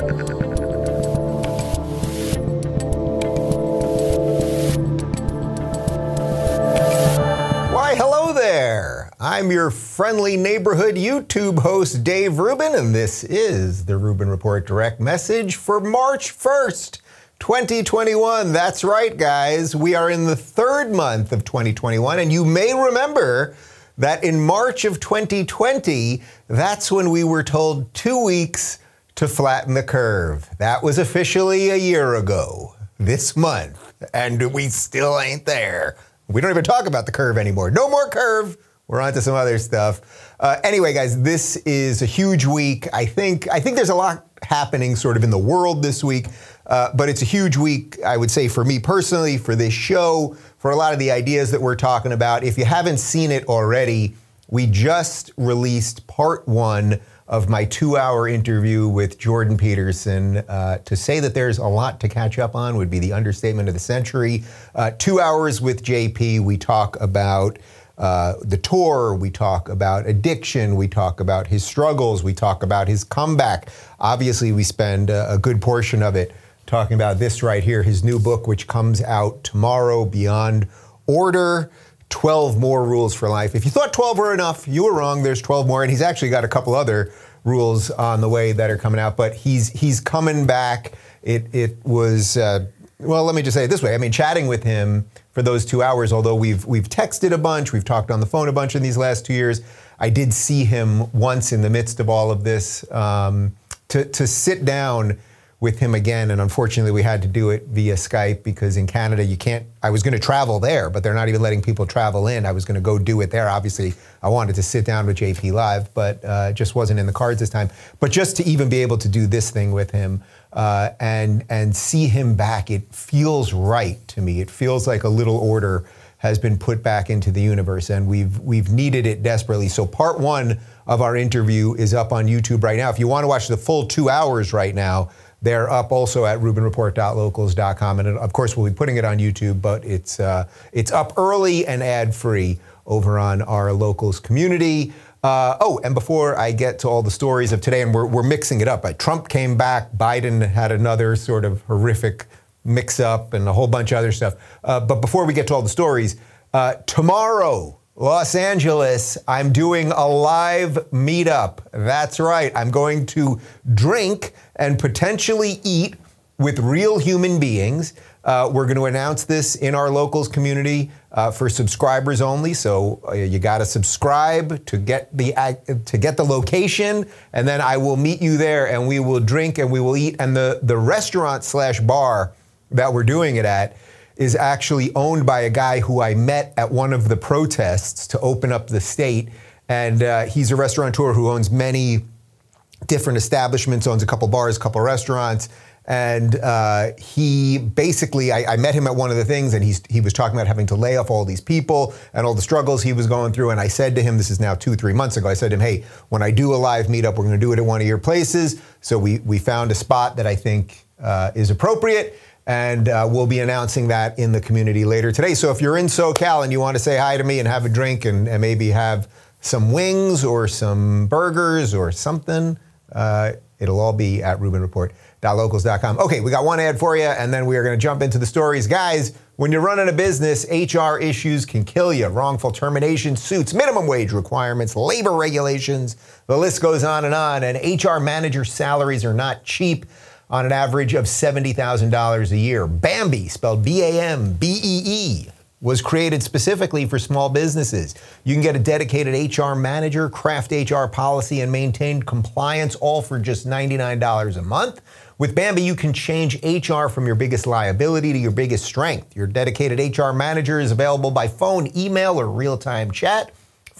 Why, hello there. I'm your friendly neighborhood YouTube host, Dave Rubin, and this is the Rubin Report Direct Message for March 1st. 2021. That's right, guys. We are in the third month of 2021, and you may remember that in March of 2020, that's when we were told two weeks to flatten the curve. That was officially a year ago this month, and we still ain't there. We don't even talk about the curve anymore. No more curve. We're on to some other stuff. Uh, anyway, guys, this is a huge week. I think I think there's a lot happening sort of in the world this week, uh, but it's a huge week. I would say for me personally, for this show, for a lot of the ideas that we're talking about. If you haven't seen it already, we just released part one of my two hour interview with Jordan Peterson. Uh, to say that there's a lot to catch up on would be the understatement of the century. Uh, two hours with JP, we talk about. Uh, the tour, we talk about addiction, we talk about his struggles, we talk about his comeback. Obviously, we spend a, a good portion of it talking about this right here, his new book, which comes out tomorrow, Beyond Order. 12 more rules for life. If you thought 12 were enough, you were wrong. There's 12 more, and he's actually got a couple other rules on the way that are coming out. But he's he's coming back. It it was uh, well. Let me just say it this way. I mean, chatting with him for those two hours. Although we've we've texted a bunch, we've talked on the phone a bunch in these last two years. I did see him once in the midst of all of this um, to to sit down with him again. And unfortunately, we had to do it via Skype because in Canada, you can't. I was going to travel there, but they're not even letting people travel in. I was going to go do it there. Obviously, I wanted to sit down with JP live, but uh, it just wasn't in the cards this time. But just to even be able to do this thing with him uh, and and see him back, it feels right to me. It feels like a little order has been put back into the universe, and we've we've needed it desperately. So part one of our interview is up on YouTube right now. If you want to watch the full two hours right now. They're up also at rubinreport.locals.com, and of course we'll be putting it on YouTube. But it's uh, it's up early and ad free over on our locals community. Uh, oh, and before I get to all the stories of today, and we're, we're mixing it up. Uh, Trump came back, Biden had another sort of horrific mix up, and a whole bunch of other stuff. Uh, but before we get to all the stories, uh, tomorrow, Los Angeles, I'm doing a live meetup. That's right. I'm going to drink and potentially eat with real human beings. Uh, we're going to announce this in our locals community uh, for subscribers only. So uh, you got to subscribe to get the to get the location, and then I will meet you there, and we will drink and we will eat. And the the restaurant slash bar that we're doing it at is actually owned by a guy who I met at one of the protests to open up the state. And uh, he's a restaurateur who owns many different establishments, owns a couple bars, a couple restaurants. And uh, he basically, I, I, met him at one of the things, and he's, he was talking about having to lay off all these people and all the struggles he was going through. And I said to him, this is now two, three months ago, I said to him, hey, when I do a live meetup, we're going to do it at one of your places. So we, we found a spot that I think uh, is appropriate and uh, we'll be announcing that in the community later today. So if you're in SoCal and you want to say hi to me and have a drink and, and maybe have some wings or some burgers or something, uh, it'll all be at RubinReport.locals.com. Okay, we got one ad for you, and then we are going to jump into the stories. Guys, when you're running a business, HR issues can kill you. Wrongful termination suits, minimum wage requirements, labor regulations, the list goes on and on. And HR manager salaries are not cheap on an average of $70,000 a year. Bambee, spelled B A M B E E, was created specifically for small businesses. You can get a dedicated HR manager, craft HR policy, and maintain compliance all for just $99 a month. With Bambee, you can change HR from your biggest liability to your biggest strength. Your dedicated HR manager is available by phone, email, or real time chat.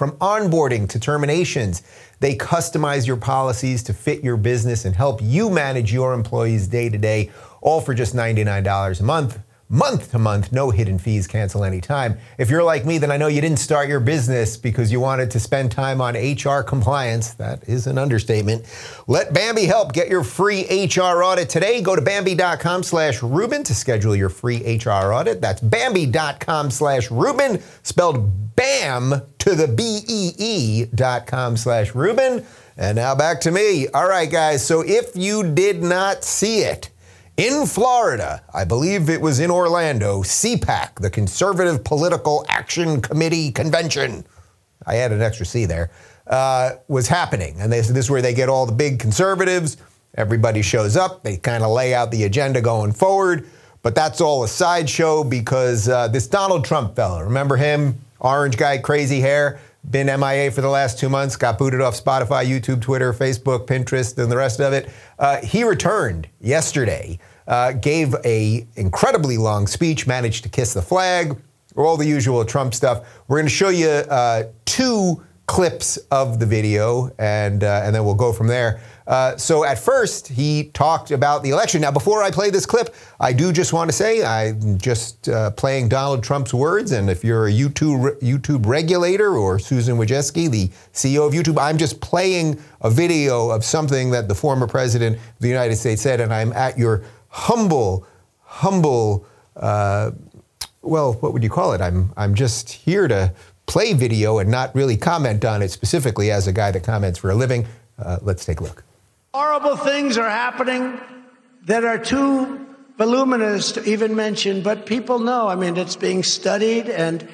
From onboarding to terminations, they customize your policies to fit your business and help you manage your employees day to day, all for just $99 a month month to month, no hidden fees, cancel anytime. If you're like me, then I know you didn't start your business because you wanted to spend time on HR compliance. That is an understatement. Let Bambee help get your free HR audit today. Go to Bambee.com slash Rubin to schedule your free HR audit. That's Bambee.com slash Rubin, spelled BAM to the B-E-E dot com slash Rubin. And now back to me. All right, guys. So if you did not see it, in Florida, I believe it was in Orlando, CPAC, the Conservative Political Action Committee Convention, I had an extra C there, uh, was happening. And they this is where they get all the big conservatives. Everybody shows up. They kind of lay out the agenda going forward. But that's all a sideshow because uh, this Donald Trump fellow, remember him? Orange guy, crazy hair been MIA for the last two months, got booted off Spotify, YouTube, Twitter, Facebook, Pinterest, and the rest of it. Uh, he returned yesterday, uh, gave a incredibly long speech, managed to kiss the flag, all the usual Trump stuff. We're going to show you uh, two clips of the video, and uh, and then we'll go from there. Uh, so at first, he talked about the election. Now, before I play this clip, I do just want to say I'm just uh, playing Donald Trump's words. And if you're a YouTube YouTube regulator or Susan Wojcicki, the CEO of YouTube, I'm just playing a video of something that the former president of the United States said, and I'm at your humble, humble. Uh, well, what would you call it? I'm I'm just here to play video and not really comment on it specifically as a guy that comments for a living. Uh, let's take a look. Horrible things are happening that are too voluminous to even mention, but people know. I mean, it's being studied, and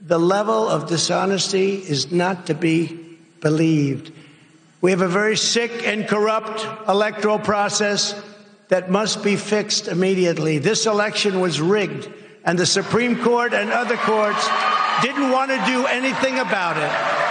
the level of dishonesty is not to be believed. We have a very sick and corrupt electoral process that must be fixed immediately. This election was rigged, and the Supreme Court and other courts didn't want to do anything about it.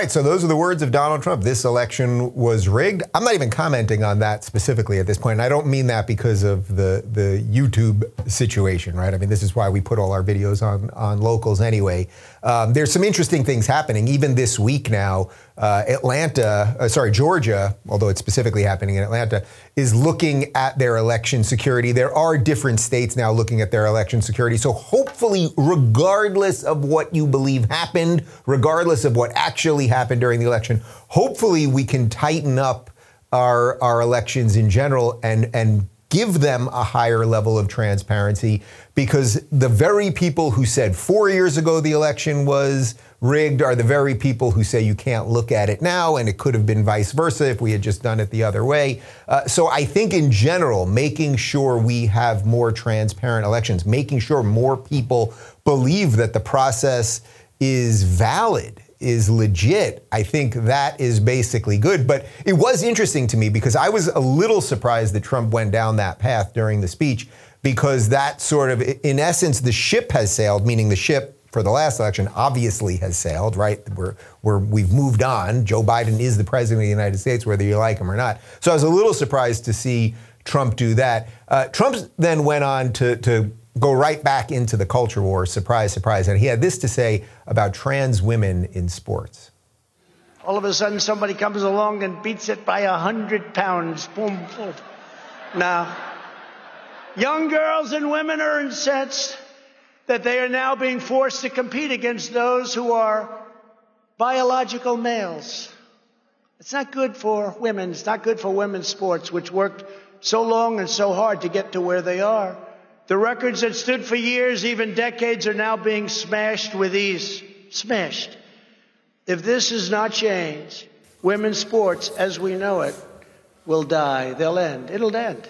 Right, so those are the words of Donald Trump. This election was rigged. I'm not even commenting on that specifically at this point. And I don't mean that because of the the YouTube situation, right? I mean, this is why we put all our videos on on locals anyway. Um, there's some interesting things happening even this week now. Uh, Atlanta, uh, sorry, Georgia, although it's specifically happening in Atlanta, is looking at their election security. There are different states now looking at their election security. So hopefully, regardless of what you believe happened, regardless of what actually happened during the election, hopefully we can tighten up our our elections in general and and give them a higher level of transparency because the very people who said four years ago the election was rigged are the very people who say you can't look at it now and it could have been vice versa if we had just done it the other way. Uh, so I think in general, making sure we have more transparent elections, making sure more people believe that the process is valid is legit, I think that is basically good. But it was interesting to me because I was a little surprised that Trump went down that path during the speech because that sort of, in essence, the ship has sailed, meaning the ship for the last election obviously has sailed, right? We're, we're, we've moved on. Joe Biden is the president of the United States, whether you like him or not. So I was a little surprised to see Trump do that. Uh, Trump then went on to, to go right back into the culture war. Surprise, surprise. And he had this to say about trans women in sports. All of a sudden, somebody comes along and beats it by a hundred pounds. Boom, boom. Now, young girls and women are incensed that they are now being forced to compete against those who are biological males. It's not good for women. It's not good for women's sports, which worked so long and so hard to get to where they are. The records that stood for years, even decades, are now being smashed with ease. Smashed. If this is not changed, women's sports as we know it will die. They'll end. It'll end.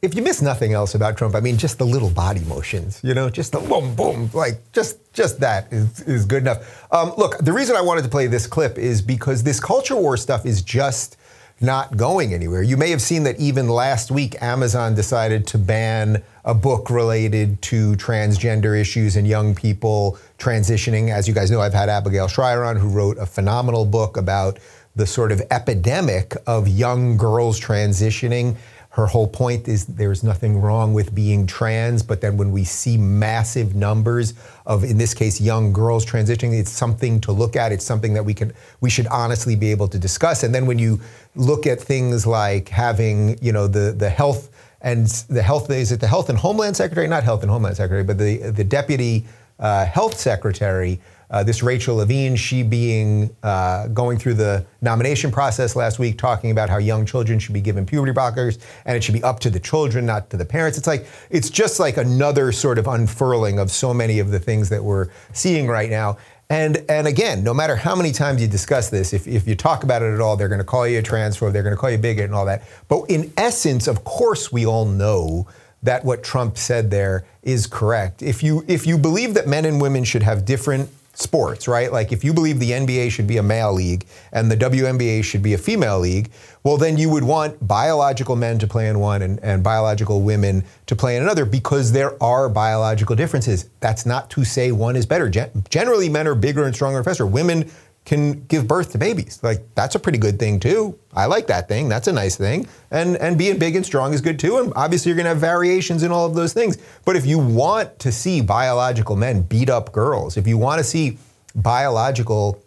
If you miss nothing else about Trump, I mean, just the little body motions, you know, just the boom, boom, like just just that is, is good enough. Um, look, the reason I wanted to play this clip is because this culture war stuff is just not going anywhere. You may have seen that even last week, Amazon decided to ban a book related to transgender issues and young people transitioning. As you guys know, I've had Abigail Shrier on, who wrote a phenomenal book about the sort of epidemic of young girls transitioning. Her whole point is there's nothing wrong with being trans, but then when we see massive numbers of, in this case, young girls transitioning, it's something to look at. It's something that we can, we should honestly be able to discuss. And then when you look at things like having, you know, the the health and the health is it the health and homeland secretary, not health and homeland secretary, but the the deputy uh, health secretary Uh, this Rachel Levine, she being uh, going through the nomination process last week, talking about how young children should be given puberty blockers and it should be up to the children, not to the parents. It's like it's just like another sort of unfurling of so many of the things that we're seeing right now. And, and again, no matter how many times you discuss this, if, if you talk about it at all, they're going to call you a transphobe, they're going to call you a bigot and all that. But in essence, of course, we all know that what Trump said there is correct. If you, if you believe that men and women should have different sports, right? Like if you believe the NBA should be a male league and the WNBA should be a female league, well, then you would want biological men to play in one and, and biological women to play in another because there are biological differences. That's not to say one is better. Gen- generally, men are bigger and stronger and faster. Women can give birth to babies. Like that's a pretty good thing too. I like that thing. That's a nice thing. And and being big and strong is good too. And obviously you're going to have variations in all of those things. But if you want to see biological men beat up girls, if you want to see biological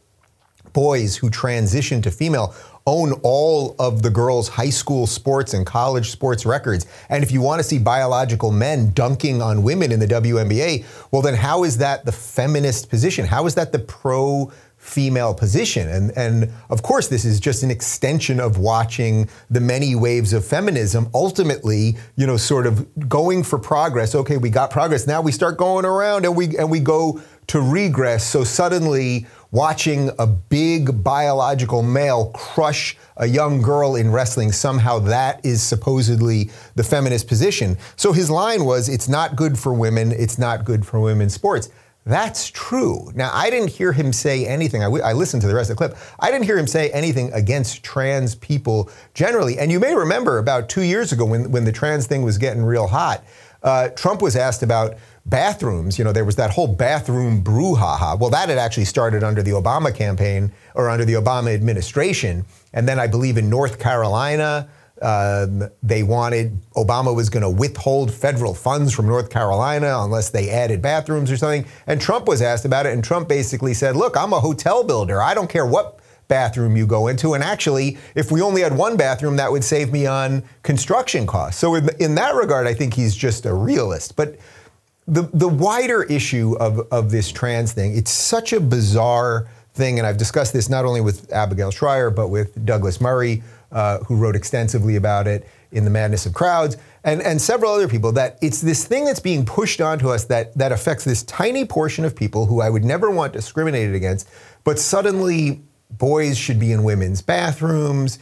boys who transition to female own all of the girls' high school sports and college sports records. And if you want to see biological men dunking on women in the WNBA, well, then how is that the feminist position? How is that the pro female position. And, and of course, this is just an extension of watching the many waves of feminism ultimately, you know, sort of going for progress. Okay, we got progress. Now we start going around and we, and we go to regress. So suddenly, watching a big biological male crush a young girl in wrestling, somehow that is supposedly the feminist position. So his line was, it's not good for women, it's not good for women's sports. That's true. Now, I didn't hear him say anything. I, w- I listened to the rest of the clip. I didn't hear him say anything against trans people generally. And you may remember about two years ago when, when the trans thing was getting real hot, uh, Trump was asked about bathrooms. You know, there was that whole bathroom brouhaha. Well, that had actually started under the Obama campaign or under the Obama administration. And then I believe in North Carolina, um, they wanted, Obama was going to withhold federal funds from North Carolina unless they added bathrooms or something. And Trump was asked about it, and Trump basically said, Look, I'm a hotel builder. I don't care what bathroom you go into. And actually, if we only had one bathroom, that would save me on construction costs. So, in, in that regard, I think he's just a realist. But the, the wider issue of, of this trans thing, it's such a bizarre thing. And I've discussed this not only with Abigail Shrier, but with Douglas Murray uh, who wrote extensively about it in The Madness of Crowds, and, and several other people, that it's this thing that's being pushed onto us that, that affects this tiny portion of people who I would never want discriminated against, but suddenly boys should be in women's bathrooms,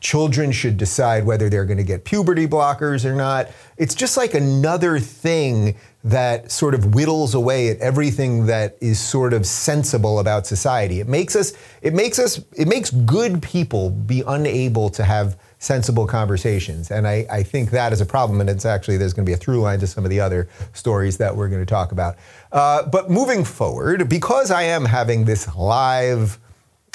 children should decide whether they're going to get puberty blockers or not. It's just like another thing that sort of whittles away at everything that is sort of sensible about society. It makes us it makes us it makes good people be unable to have sensible conversations. And I, I think that is a problem. And it's actually there's going to be a through line to some of the other stories that we're going to talk about. Uh, but moving forward, because I am having this live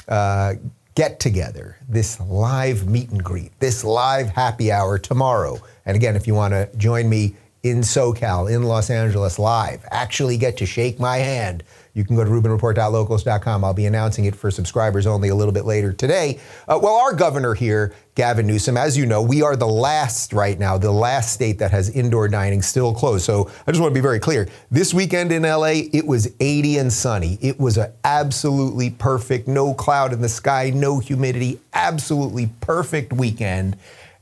uh, get together, this live meet and greet, this live happy hour tomorrow. And again, if you want to join me in SoCal, in Los Angeles, live, actually get to shake my hand, you can go to RubinReport.locals.com. I'll be announcing it for subscribers only a little bit later today. Uh, well, our governor here, Gavin Newsom, as you know, we are the last right now, the last state that has indoor dining still closed. So I just want to be very clear. This weekend in LA, it was 80 and sunny. It was absolutely perfect, no cloud in the sky, no humidity, absolutely perfect weekend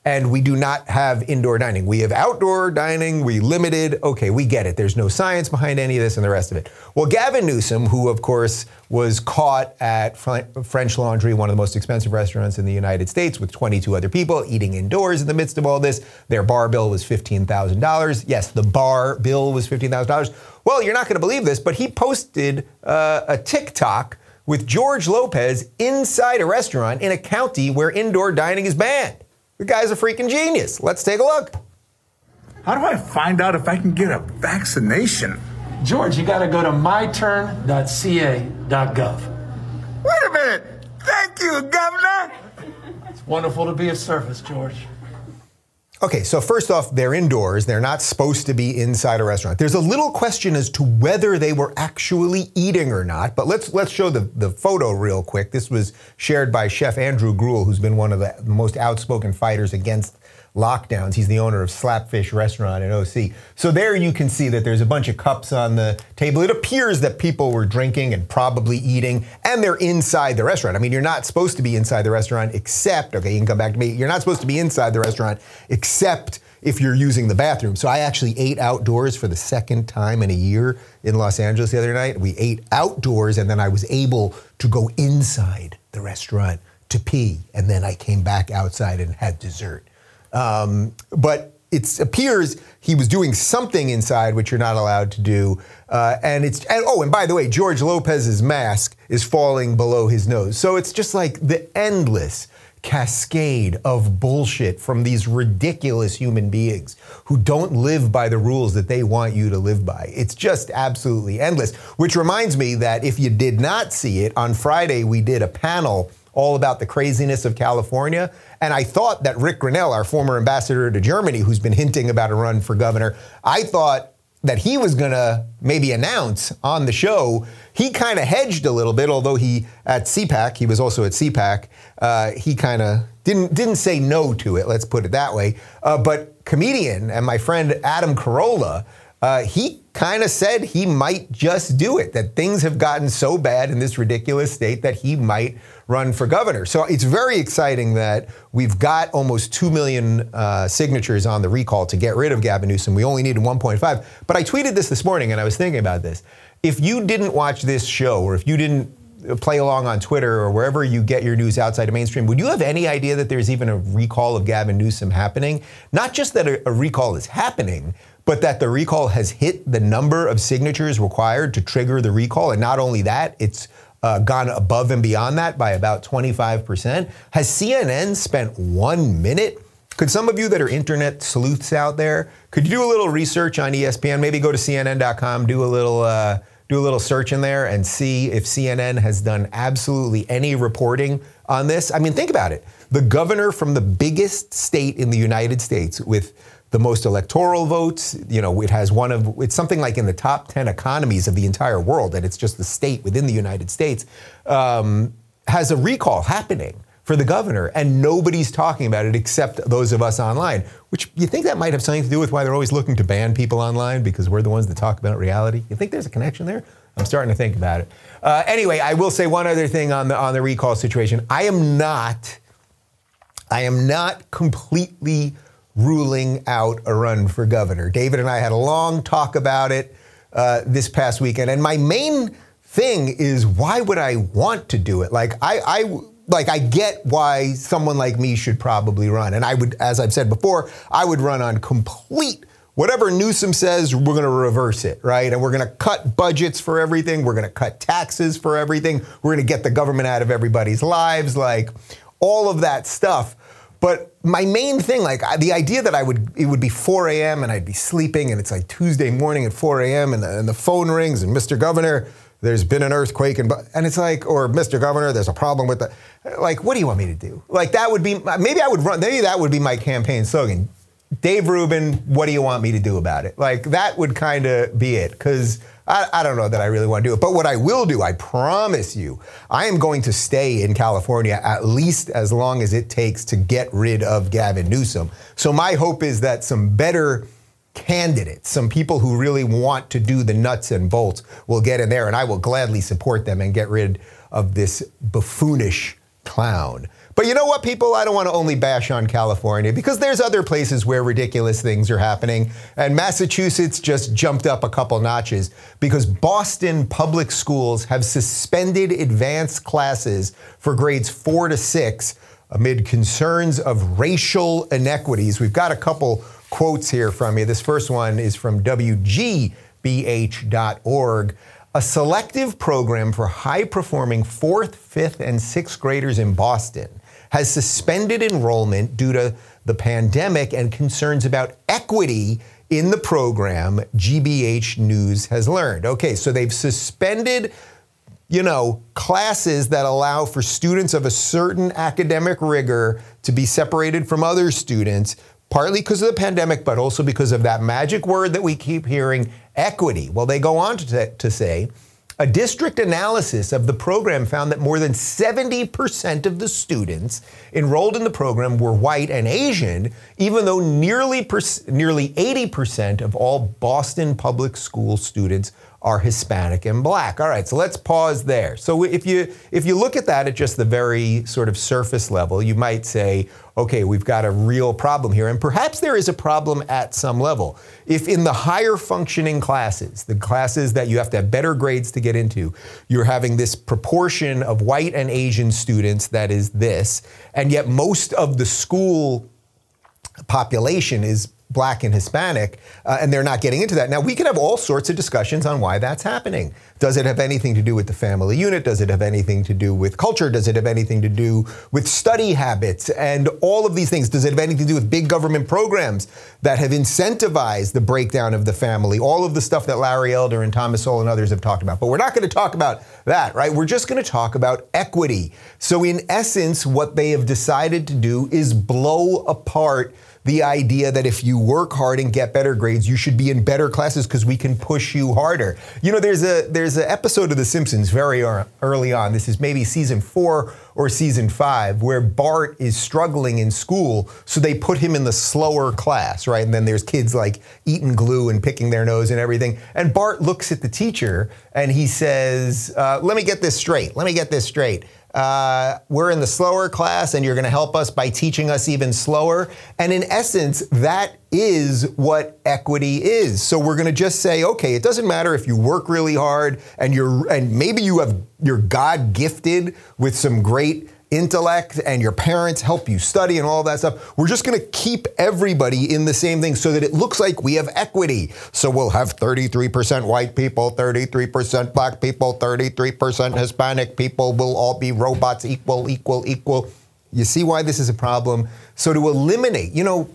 and we do not have indoor dining. We have outdoor dining, we limited. Okay, we get it. There's no science behind any of this and the rest of it. Well, Gavin Newsom, who of course was caught at French Laundry, one of the most expensive restaurants in the United States, with 22 other people eating indoors in the midst of all this. Their bar bill was $15,000. Yes, the bar bill was $15,000. Well, you're not going to believe this, but he posted uh, a TikTok with George Lopez inside a restaurant in a county where indoor dining is banned. The guy's a freaking genius. Let's take a look. How do I find out if I can get a vaccination? George, you got to go to myturn.ca.gov. Wait a minute. Thank you, Governor. It's wonderful to be of service, George. Okay, so first off, they're indoors. They're not supposed to be inside a restaurant. There's a little question as to whether they were actually eating or not, but let's let's show the, the photo real quick. This was shared by Chef Andrew Gruel, who's been one of the most outspoken fighters against lockdowns. He's the owner of Slapfish Restaurant in OC. So there you can see that there's a bunch of cups on the table. It appears that people were drinking and probably eating, and they're inside the restaurant. I mean, you're not supposed to be inside the restaurant except, okay, you can come back to me. You're not supposed to be inside the restaurant except if you're using the bathroom. So I actually ate outdoors for the second time in a year in Los Angeles the other night. We ate outdoors, and then I was able to go inside the restaurant to pee, and then I came back outside and had dessert. Um, but it appears he was doing something inside, which you're not allowed to do. Uh, and it's and, oh, and by the way, George Lopez's mask is falling below his nose. So it's just like the endless cascade of bullshit from these ridiculous human beings who don't live by the rules that they want you to live by. It's just absolutely endless. Which reminds me that if you did not see it, on Friday we did a panel all about the craziness of California. And I thought that Rick Grinnell, our former ambassador to Germany, who's been hinting about a run for governor, I thought that he was going to maybe announce on the show. He kind of hedged a little bit, although he at CPAC, he was also at CPAC. Uh, he kind of didn't didn't say no to it. Let's put it that way. Uh, but comedian and my friend Adam Carolla, uh, he kind of said he might just do it. That things have gotten so bad in this ridiculous state that he might run for governor. So it's very exciting that we've got almost 2 million uh, signatures on the recall to get rid of Gavin Newsom. We only needed 1.5. But I tweeted this this morning and I was thinking about this. If you didn't watch this show or if you didn't play along on Twitter or wherever you get your news outside of mainstream, would you have any idea that there's even a recall of Gavin Newsom happening? Not just that a, a recall is happening, but that the recall has hit the number of signatures required to trigger the recall. And not only that, it's uh, gone above and beyond that by about 25%. Has CNN spent one minute? Could some of you that are internet sleuths out there, could you do a little research on ESPN? Maybe go to CNN.com, do a little. Uh, do a little search in there and see if CNN has done absolutely any reporting on this. I mean, think about it. The governor from the biggest state in the United States with the most electoral votes. You know, it has one of, it's something like in the top 10 economies of the entire world, and it's just the state within the United States, um, has a recall happening for the governor, and nobody's talking about it except those of us online. Which you think that might have something to do with why they're always looking to ban people online because we're the ones that talk about reality. You think there's a connection there? I'm starting to think about it. Uh, anyway, I will say one other thing on the on the recall situation. I am not, I am not completely ruling out a run for governor. David and I had a long talk about it uh, this past weekend, and my main thing is why would I want to do it? Like I, I like I get why someone like me should probably run, and I would, as I've said before, I would run on complete. Whatever Newsom says, we're going to reverse it, right? And we're going to cut budgets for everything. We're going to cut taxes for everything. We're going to get the government out of everybody's lives, like all of that stuff. But my main thing, like the idea that I would, it would be 4 a.m. and I'd be sleeping and it's like Tuesday morning at 4 a.m. And the, and the phone rings and Mr. Governor, there's been an earthquake and and it's like, or Mr. Governor, there's a problem with the, like, what do you want me to do? Like that would be, maybe I would run, maybe that would be my campaign slogan. Dave Rubin, what do you want me to do about it? Like that would kind of be it, because I, I, don't know that I really want to do it. But what I will do, I promise you, I am going to stay in California at least as long as it takes to get rid of Gavin Newsom. So my hope is that some better candidates, some people who really want to do the nuts and bolts, will get in there, and I will gladly support them and get rid of this buffoonish clown. But you know what, people? I don't want to only bash on California because there's other places where ridiculous things are happening. And Massachusetts just jumped up a couple notches because Boston public schools have suspended advanced classes for grades four to six amid concerns of racial inequities. We've got a couple quotes here from you. This first one is from WGBH.org a selective program for high performing fourth, fifth, and sixth graders in Boston has suspended enrollment due to the pandemic and concerns about equity in the program, GBH News has learned. Okay, so they've suspended, you know, classes that allow for students of a certain academic rigor to be separated from other students, partly because of the pandemic, but also because of that magic word that we keep hearing equity. Well, they go on to, to say, A district analysis of the program found that more than 70% of the students enrolled in the program were white and Asian, even though nearly, nearly 80% of all Boston public school students are Hispanic and black. All right, so let's pause there. So if you if you look at that at just the very sort of surface level, you might say, okay, we've got a real problem here and perhaps there is a problem at some level. If in the higher functioning classes, the classes that you have to have better grades to get into, you're having this proportion of white and Asian students that is this, and yet most of the school population is black and Hispanic, uh, and they're not getting into that. Now, we can have all sorts of discussions on why that's happening. Does it have anything to do with the family unit? Does it have anything to do with culture? Does it have anything to do with study habits and all of these things? Does it have anything to do with big government programs that have incentivized the breakdown of the family? All of the stuff that Larry Elder and Thomas Sowell and others have talked about. But we're not going to talk about that, right? We're just going to talk about equity. So, in essence, what they have decided to do is blow apart the idea that if you work hard and get better grades, you should be in better classes because we can push you harder. You know, there's a there's an episode of The Simpsons very early on. This is maybe season four or season five, where Bart is struggling in school, so they put him in the slower class, right? And then there's kids like eating glue and picking their nose and everything. And Bart looks at the teacher and he says, uh, "Let me get this straight. Let me get this straight." Uh, we're in the slower class and you're going to help us by teaching us even slower. And in essence, that is what equity is. So we're going to just say, okay, it doesn't matter if you work really hard and you're and maybe you have you're God gifted with some great intellect and your parents help you study and all that stuff. We're just going to keep everybody in the same thing so that it looks like we have equity. So we'll have 33% white people, 33% black people, 33% Hispanic people. We'll all be robots, equal, equal, equal. You see why this is a problem? So to eliminate, you know,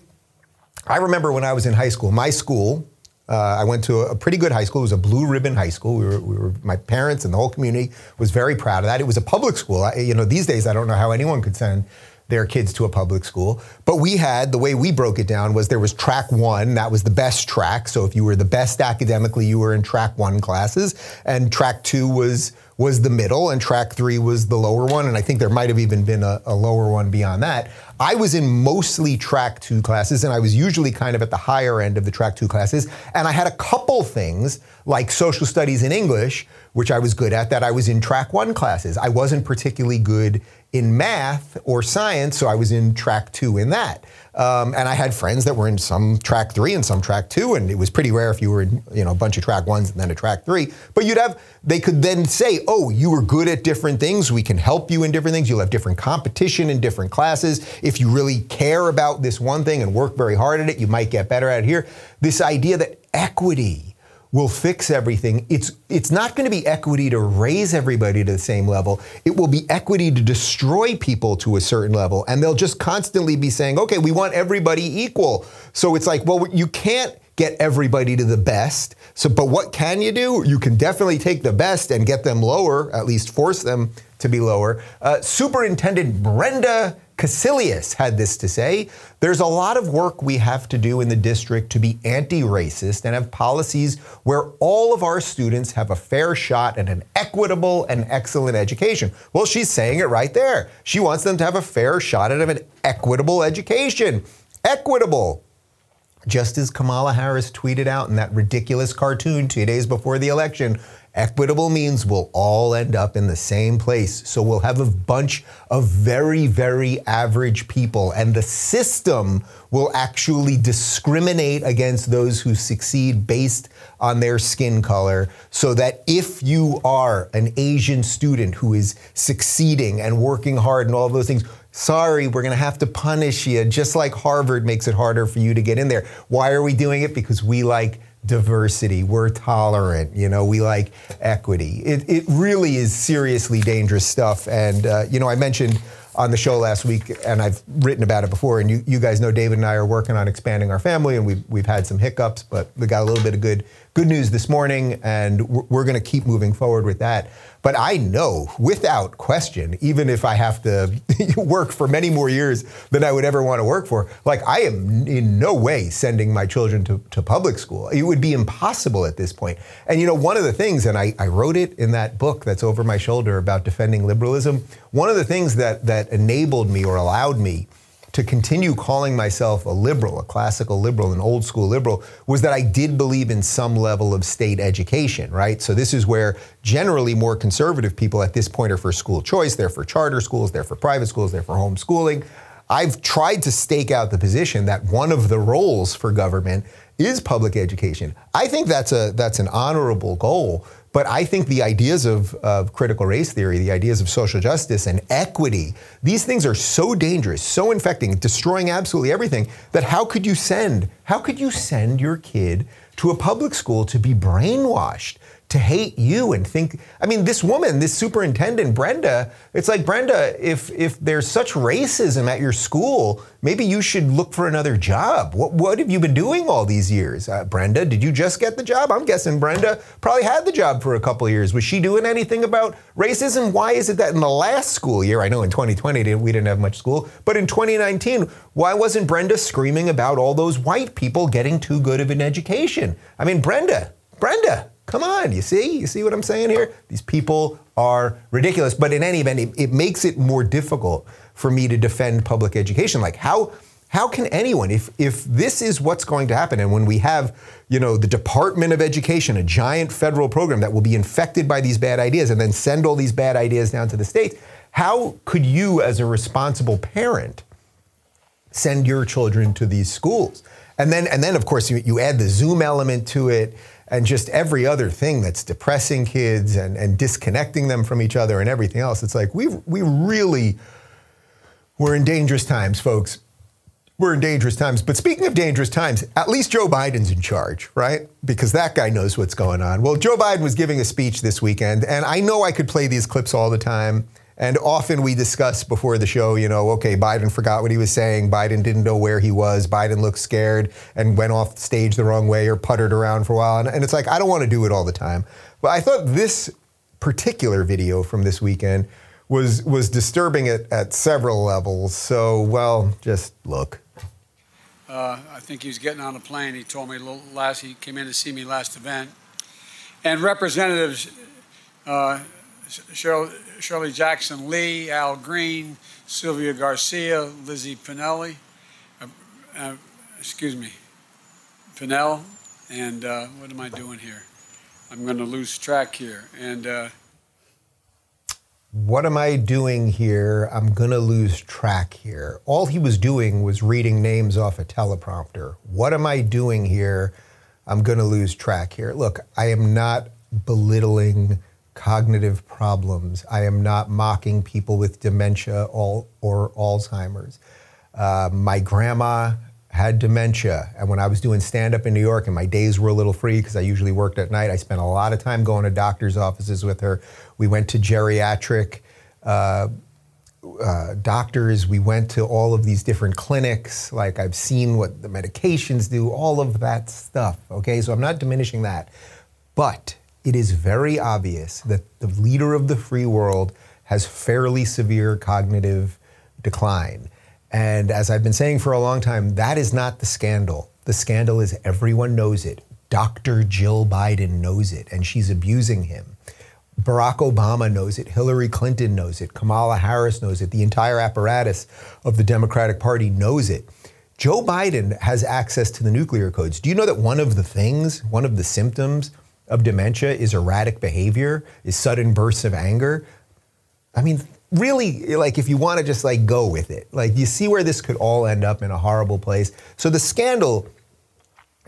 I remember when I was in high school, my school, uh, I went to a, pretty good high school. It was a blue ribbon high school. We were, we were, my parents and the whole community was very proud of that. It was a public school. I, you know, these days I don't know how anyone could send their kids to a public school. But we had the way we broke it down was there was track one, that was the best track. So if you were the best academically, you were in track one classes, and track two was was the middle, and track three was the lower one. And I think there might have even been a, a lower one beyond that. I was in mostly track two classes, and I was usually kind of at the higher end of the track two classes. And I had a couple things like social studies and English, which I was good at, that I was in track one classes. I wasn't particularly good in math or science, so I was in track two in that. Um, and I had friends that were in some track three and some track two, and it was pretty rare if you were in you know a bunch of track ones and then a track three. But you'd have they could then say, oh, you were good at different things. We can help you in different things. You'll have different competition in different classes. If you really care about this one thing and work very hard at it, you might get better at it here. This idea that equity will fix everything. It's it's not going to be equity to raise everybody to the same level. It will be equity to destroy people to a certain level. And they'll just constantly be saying, "Okay, we want everybody equal." So it's like, well, you can't get everybody to the best. So but what can you do? You can definitely take the best and get them lower, at least force them to be lower. Uh, Superintendent Brenda Cassellius had this to say There's a lot of work we have to do in the district to be anti racist and have policies where all of our students have a fair shot at an equitable and excellent education. Well, she's saying it right there. She wants them to have a fair shot at an equitable education. Equitable. Just as Kamala Harris tweeted out in that ridiculous cartoon two days before the election, Equitable means we'll all end up in the same place. So we'll have a bunch of very, very average people, and the system will actually discriminate against those who succeed based on their skin color. So that if you are an Asian student who is succeeding and working hard and all those things, sorry, we're going to have to punish you, just like Harvard makes it harder for you to get in there. Why are we doing it? Because we like diversity. We're tolerant. You know, we like equity. It, it really is seriously dangerous stuff. And, uh, you know, I mentioned on the show last week, and I've written about it before, and you, you guys know David and I are working on expanding our family, and we've, we've had some hiccups, but we got a little bit of good, good news this morning, and we're, we're going to keep moving forward with that. But I know without question, even if I have to work for many more years than I would ever want to work for, like I am in no way sending my children to, to public school. It would be impossible at this point. And you know, one of the things, and I, I wrote it in that book that's over my shoulder about defending liberalism, one of the things that, that enabled me or allowed me to continue calling myself a liberal, a classical liberal, an old school liberal, was that I did believe in some level of state education, right? So this is where generally more conservative people at this point are for school choice, they're for charter schools, they're for private schools, they're for homeschooling. I've tried to stake out the position that one of the roles for government is public education. I think that's a that's an honorable goal. But I think the ideas of, of critical race theory, the ideas of social justice and equity, these things are so dangerous, so infecting, destroying absolutely everything that how could you send, how could you send your kid to a public school to be brainwashed? To hate you and think I mean this woman this superintendent Brenda it's like Brenda if if there's such racism at your school maybe you should look for another job. What what have you been doing all these years? Uh, Brenda did you just get the job? I'm guessing Brenda probably had the job for a couple years. Was she doing anything about racism? Why is it that in the last school year I know in 2020 we didn't have much school but in 2019 why wasn't Brenda screaming about all those white people getting too good of an education? I mean Brenda Brenda Come on, you see? You see what I'm saying here? These people are ridiculous. But in any event, it, it, makes it more difficult for me to defend public education. Like how how can anyone, if if this is what's going to happen, and when we have, you know, the Department of Education, a giant federal program that will be infected by these bad ideas and then send all these bad ideas down to the states, how could you as a responsible parent send your children to these schools? And then and then of course you, you add the Zoom element to it and just every other thing that's depressing kids and, and disconnecting them from each other and everything else. It's like we we really we're in dangerous times, folks. We're in dangerous times. But speaking of dangerous times, at least Joe Biden's in charge, right? Because that guy knows what's going on. Well, Joe Biden was giving a speech this weekend, and I know I could play these clips all the time. And often we discuss before the show, you know, okay, Biden forgot what he was saying. Biden didn't know where he was. Biden looked scared and went off stage the wrong way or puttered around for a while. And, and it's like, I don't want to do it all the time. But I thought this particular video from this weekend was, was disturbing at, at several levels. So, well, just look. Uh, I think he was getting on a plane. He told me last, he came in to see me last event. And representatives, uh, Cheryl, Shirley Jackson Lee, Al Green, Sylvia Garcia, Lizzie Pinelli, uh, uh, excuse me, Pinell, and uh, what am I doing here? I'm going to lose track here. And uh, what am I doing here? I'm going to lose track here. All he was doing was reading names off a teleprompter. What am I doing here? I'm going to lose track here. Look, I am not belittling cognitive problems. I am not mocking people with dementia or, Alzheimer's. Uh, my grandma had dementia, and when I was doing stand up in New York and my days were a little free because I usually worked at night, I spent a lot of time going to doctors' offices with her. We went to geriatric. Uh, uh, doctors, we went to all of these different clinics. Like I've seen what the medications do, all of that stuff. Okay, so I'm not diminishing that. But it is very obvious that the leader of the free world has fairly severe cognitive decline. And as I've been saying for a long time, that is not the scandal. The scandal is everyone knows it. Dr. Jill Biden knows it, and she's abusing him. Barack Obama knows it. Hillary Clinton knows it. Kamala Harris knows it. The entire apparatus of the Democratic Party knows it. Joe Biden has access to the nuclear codes. Do you know that one of the things, one of the symptoms of dementia is erratic behavior, is sudden bursts of anger. I mean, really, like if you want to just like go with it, like you see where this could all end up in a horrible place. So the scandal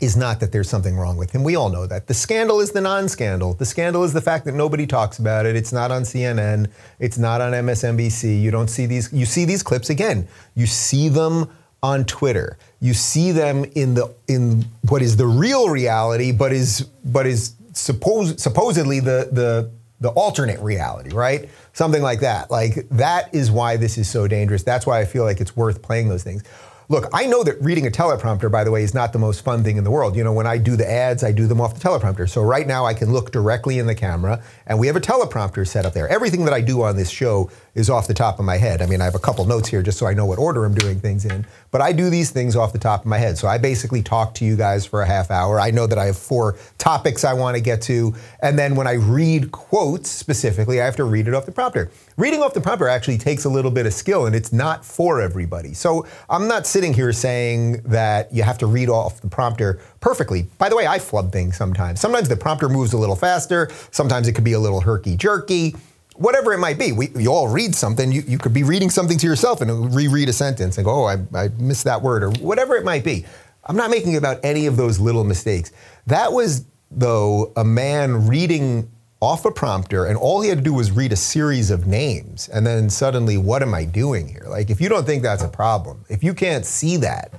is not that there's something wrong with him. We all know that. The scandal is the non scandal. The scandal is the fact that nobody talks about it. It's not on CNN. It's not on MSNBC. You don't see these, you see these clips again. You see them on Twitter. You see them in the in what is the real reality, but is but is suppose, supposedly the, the, the alternate reality, right? Something like that. Like that is why this is so dangerous. That's why I feel like it's worth playing those things. look, I know that reading a teleprompter, by the way, is not the most fun thing in the world. You know, when I do the ads, I do them off the teleprompter. So right now I can look directly in the camera, and we have a teleprompter set up there. Everything that I do on this show is off the top of my head. I mean, I have a couple notes here just so I know what order I'm doing things in, but I do these things off the top of my head. So I basically talk to you guys for a half hour. I know that I have four topics I want to get to, and then when I read quotes specifically, I have to read it off the prompter. Reading off the prompter actually takes a little bit of skill, and it's not for everybody. So I'm not sitting here saying that you have to read off the prompter perfectly. By the way, I flub things sometimes. Sometimes the prompter moves a little faster, sometimes it could be a little herky jerky whatever it might be. We, you all read something, you, you could be reading something to yourself and reread a sentence and go, oh, I, I missed that word, or whatever it might be. I'm not making about any of those little mistakes. That was, though, a man reading off a prompter, and all he had to do was read a series of names. And then suddenly, what am I doing here? Like, if you don't think that's a problem, if you can't see that,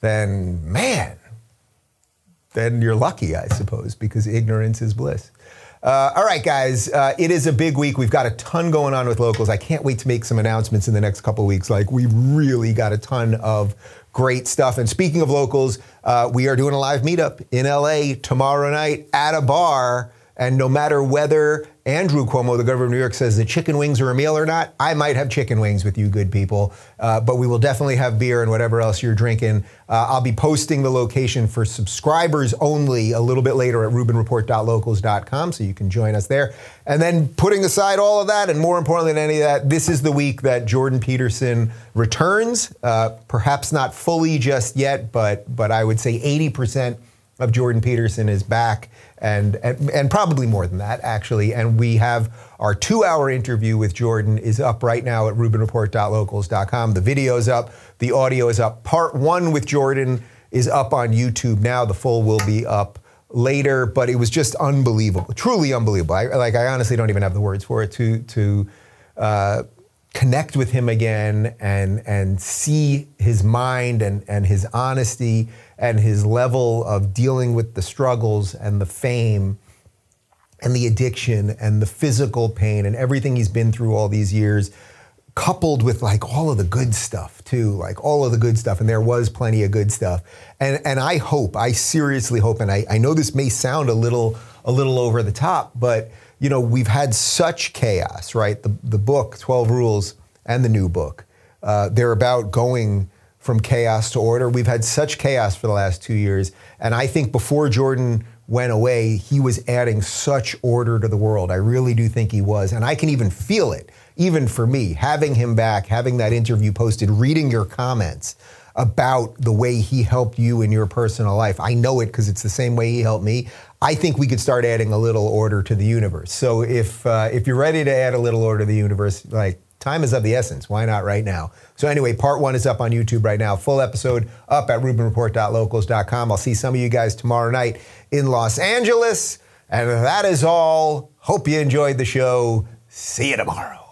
then man, then you're lucky, I suppose, because ignorance is bliss. Uh, all right, guys, uh, it is a big week. We've got a ton going on with locals. I can't wait to make some announcements in the next couple weeks. Like, we really got a ton of great stuff. And speaking of locals, uh, we are doing a live meetup in LA tomorrow night at a bar. And no matter whether Andrew Cuomo, the governor of New York, says the chicken wings are a meal or not, I might have chicken wings with you, good people. Uh, but we will definitely have beer and whatever else you're drinking. Uh, I'll be posting the location for subscribers only a little bit later at RubinReport.locals.com, so you can join us there. And then putting aside all of that, and more importantly than any of that, this is the week that Jordan Peterson returns. Uh, perhaps not fully just yet, but but I would say 80% of Jordan Peterson is back and, and, and probably more than that actually. And we have our two-hour interview with Jordan is up right now at RubinReport.locals.com. The video is up, the audio is up. Part one with Jordan is up on YouTube now. The full will be up later, but it was just unbelievable, truly unbelievable. I, like I honestly don't even have the words for it to to. Uh, connect with him again and and see his mind and and his honesty and his level of dealing with the struggles and the fame and the addiction and the physical pain and everything he's been through all these years coupled with like all of the good stuff too like all of the good stuff. And there was plenty of good stuff. And and i hope i seriously hope and i, I know this may sound a little a little over the top but you know we've had such chaos right? The, the book 12 rules and the new book uh, they're about going from chaos to order. We've had such chaos for the last two years. And I think before Jordan went away, he was adding such order to the world. I really do think he was. And I can even feel it, even for me, having him back, having that interview posted, reading your comments about the way he helped you in your personal life. I know it because it's the same way he helped me. I think we could start adding a little order to the universe. So if uh, if you're ready to add a little order to the universe, like time is of the essence. Why not right now? So anyway, part one is up on YouTube right now. Full episode up at RubinReport.locals.com. I'll see some of you guys tomorrow night in Los Angeles. And that is all. Hope you enjoyed the show. See you tomorrow.